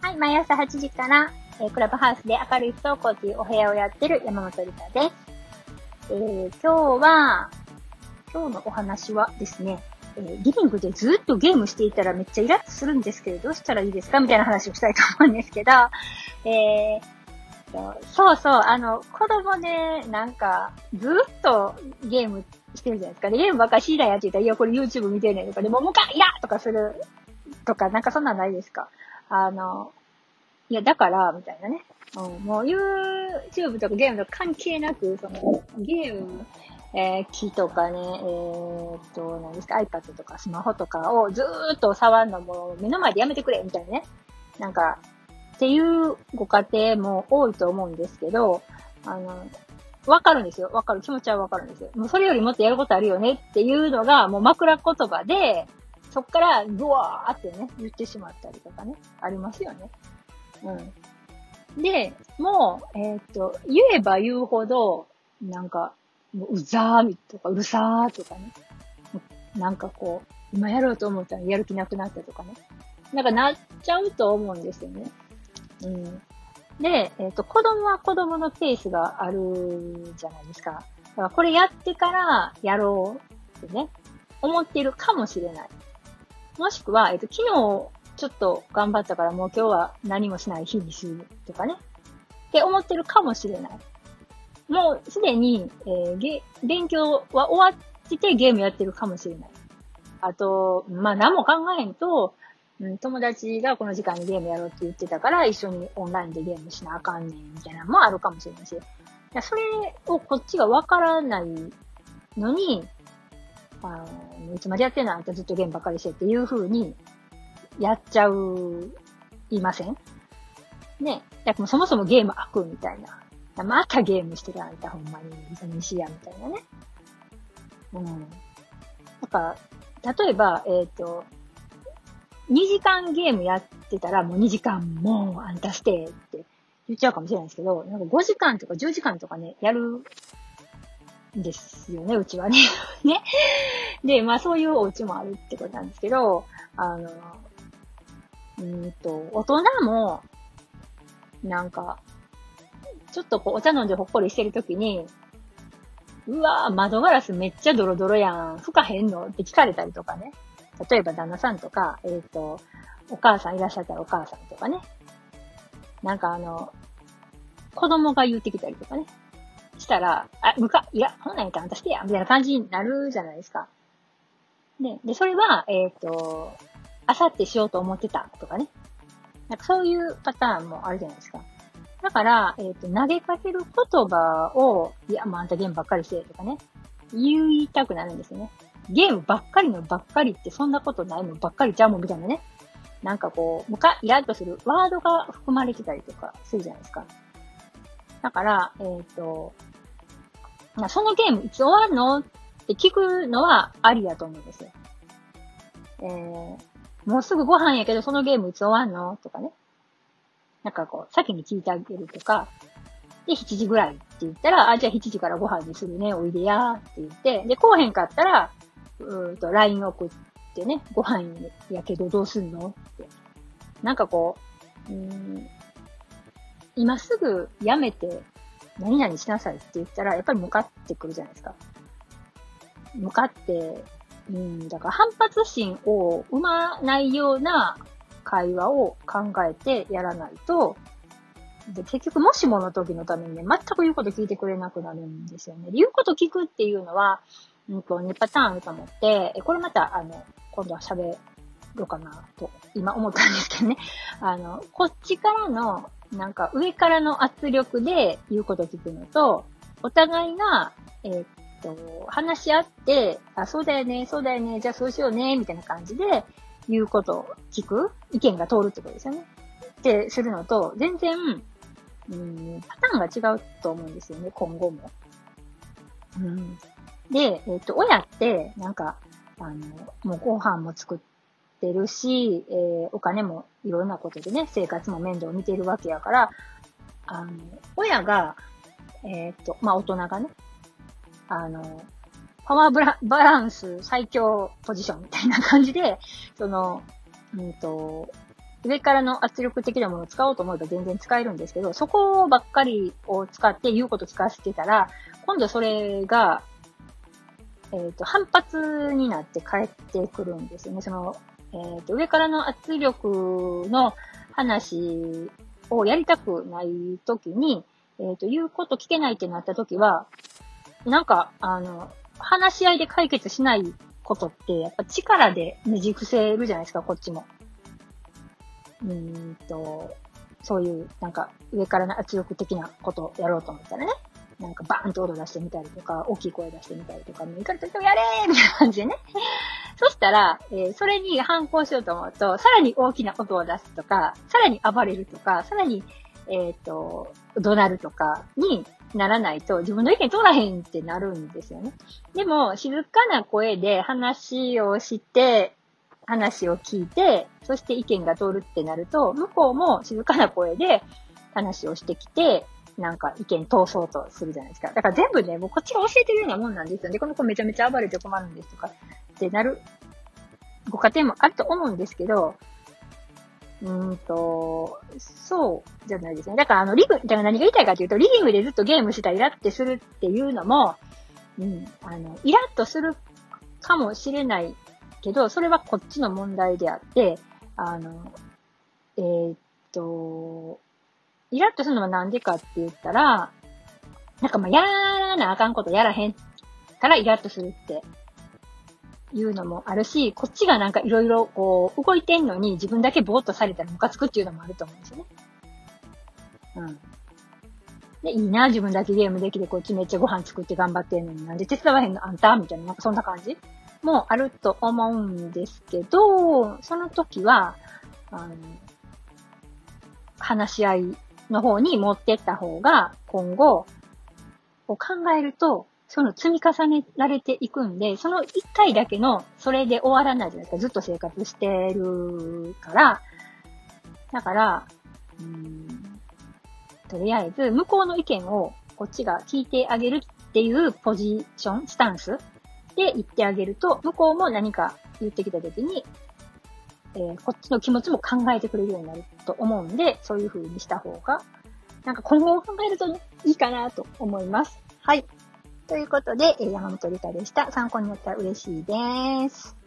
はい、毎朝8時から、えークラブハウスで明るい不登校というお部屋をやってる山本理香です。えー今日は、今日のお話はですね、えーリビングでずっとゲームしていたらめっちゃイラッとするんですけど、どうしたらいいですかみたいな話をしたいと思うんですけど、えーそうそう、あの、子供で、なんか、ずっとゲームしてるじゃないですか。で、ゲームばっかりしだやって言ったら、いや、これ YouTube 見てんねとか、でも、もうか、いやとかする、とか、なんかそんなんないですか。あの、いや、だから、みたいなね。うん、もう YouTube とかゲームとか関係なく、その、ゲーム、えー、機とかね、えーっと、何ですか、iPad とかスマホとかをずーっと触るのも目の前でやめてくれ、みたいなね。なんか、っていうご家庭も多いと思うんですけど、あの、わかるんですよ。わかる。気持ちはわかるんですよ。もうそれよりもっとやることあるよねっていうのが、もう枕言葉で、そっから、ぐわーってね、言ってしまったりとかね、ありますよね。うん。で、もう、えーっと、言えば言うほど、なんか、もううざーとか、うるさーとかね。なんかこう、今やろうと思ったらやる気なくなったとかね。なんかなっちゃうと思うんですよね。うん。で、えっ、と、子供は子供のペースがあるじゃないですか。だからこれやってからやろうってね、思っているかもしれない。もしくは、えっ、と、昨日ちょっと頑張ったからもう今日は何もしない日にするとかね。って思ってるかもしれない。もうすでに、えーゲ、勉強は終わっててゲームやってるかもしれない。あと、まあ何も考えんと、うん、友達がこの時間にゲームやろうって言ってたから、一緒にオンラインでゲームしなあかんねん、みたいなのもあるかもしれないし。いやそれをこっちがわからないのに、あの、いつまでやってんのあんたずっとゲームばっかりしてっていう風に、やっちゃう、いません？ね。だからそもそもゲーム悪みたいな。またゲームしてるあんたほんまに、何しいや、みたいなね。うん。なんか、例えば、えっ、と、2時間ゲームやってたら、もう2時間もうあんたしてって言っちゃうかもしれないですけど、なんか5時間とか10時間とかね、やるんですよね、うちはね。ね。で、まあそういうお家もあるってことなんですけど、あの、うんと、大人も、なんか、ちょっとこう、お茶飲んでほっこりしてるときに、うわぁ、窓ガラスめっちゃドロドロやん。吹かへんのって聞かれたりとかね。例えば旦那さんとか、えっ、と、お母さんいらっしゃったらお母さんとかね。なんかあの、子供が言ってきたりとかね。したら、あ、むか、いや、ほんなんやったらあんたしてや、みたいな感じになるじゃないですか。ね。で、それは、えっ、と、あさってしようと思ってたとかね。なんかそういうパターンもあるじゃないですか。だから、えっ、と、投げかける言葉を、いや、もうあんたゲームばっかりしてとかね、言いたくなるんですよね。ゲームばっかりのばっかりってそんなことないのばっかりちゃうもんみたいなね。なんかこう、むか、イラッとするワードが含まれてたりとかするじゃないですか。だから、えっ、と、そのゲームいつ終わるのって聞くのはありだと思うんですよ。えー、もうすぐご飯やけどそのゲームいつ終わんのとかね。なんかこう、先に聞いてあげるとか、で、7時ぐらいって言ったら、あ、じゃあ7時からご飯にするね、おいでやって言って、で、来おへんかったら、うーんと、LINE 送ってね、ご飯やけどどうすんの？って。なんかこう、うん、今すぐやめて、何々しなさいって言ったら、やっぱり向かってくるじゃないですか。向かって、うん、だから反発心を生まないような会話を考えてやらないと、で結局もしもの時のためにね、全く言うこと聞いてくれなくなるんですよね。言うこと聞くっていうのは、うんと、2パターンあると思って、えこれまた、あの、今度は喋ろうかなと、今思ったんですけどね。あの、こっちからの、なんか上からの圧力で言うこと聞くのと、お互いが、えーっと、話し合って、あ、そうだよね、そうだよね、じゃあそうしようね、みたいな感じで言うことを聞く意見が通るってことですよね。ってするのと、全然、うん、パターンが違うと思うんですよね、今後も。うん。で、えっ、と、親って、なんか、あの、もうご飯も作ってるし、えーお金もいろんなことでね、生活も面倒を見てるわけやから、あの、親が、えっ、と、まあ、大人がね、あの、パワーブラバランス最強ポジションみたいな感じで、その、うんと、上からの圧力的なものを使おうと思えば全然使えるんですけど、そこばっかりを使って言うこと使わせてたら、今度それが、えっ、ー、と、反発になって返ってくるんですよね。その、えっ、ー、と、上からの圧力の話をやりたくないときに、えっ、と、言うこと聞けないってなったときは、なんか、あの、話し合いで解決しないことって、やっぱ力でねじ伏せるじゃないですか、こっちも。うんと、そういう、なんか、上からの圧力的なことをやろうと思ったらね。なんかバーンと音出してみたりとか、大きい声出してみたりとか、もういかれとってもやれーみたいな感じでね。そしたら、えー、それに反抗しようと思うと、さらに大きな音を出すとか、さらに暴れるとか、さらに、えっ、ー、と、怒鳴るとかにならないと、自分の意見通らへんってなるんですよね。でも、静かな声で話をして、話を聞いて、そして意見が通るってなると、向こうも静かな声で話をしてきて、なんか意見通そうとするじゃないですか。だから全部ね、もうこっちが教えてるようなもんなんですよね。この子めちゃめちゃ暴れて困るんですとか、ってなるご家庭もあると思うんですけど、うんと、そうじゃないですね。だからあの、リグ、だから何が言いたいかというと、リビングでずっとゲームしたイラってするっていうのも、うん、あの、イラッとするかもしれないけど、それはこっちの問題であって、あの、えー、っと、イラッとするのはなんでかって言ったら、なんかまあ、やらなあかんことやらへんからイラッとするっていうのもあるし、こっちがなんかいろいろこう、動いてんのに自分だけぼーっとされたらムカつくっていうのもあると思うんですよね。うん。で、いいな、自分だけゲームできてこっちめっちゃご飯作って頑張ってんのになんで手伝わへんのあんたみたいな、なんかそんな感じもあると思うんですけど、その時は、あの、話し合いの方に持ってった方が、今後、を考えると、その積み重ねられていくんで、その一回だけの、それで終わらないじゃないですか。ずっと生活してるから、だから、うん、とりあえず、向こうの意見をこっちが聞いてあげるっていうポジション、スタンスで言ってあげると、向こうも何か言ってきた時に、えー、こっちの気持ちも考えてくれるようになると思うんで、そういう風にした方が、なんか今後を考えると、いいかなと思います。はい。ということで、山本理香でした。参考になったら嬉しいです。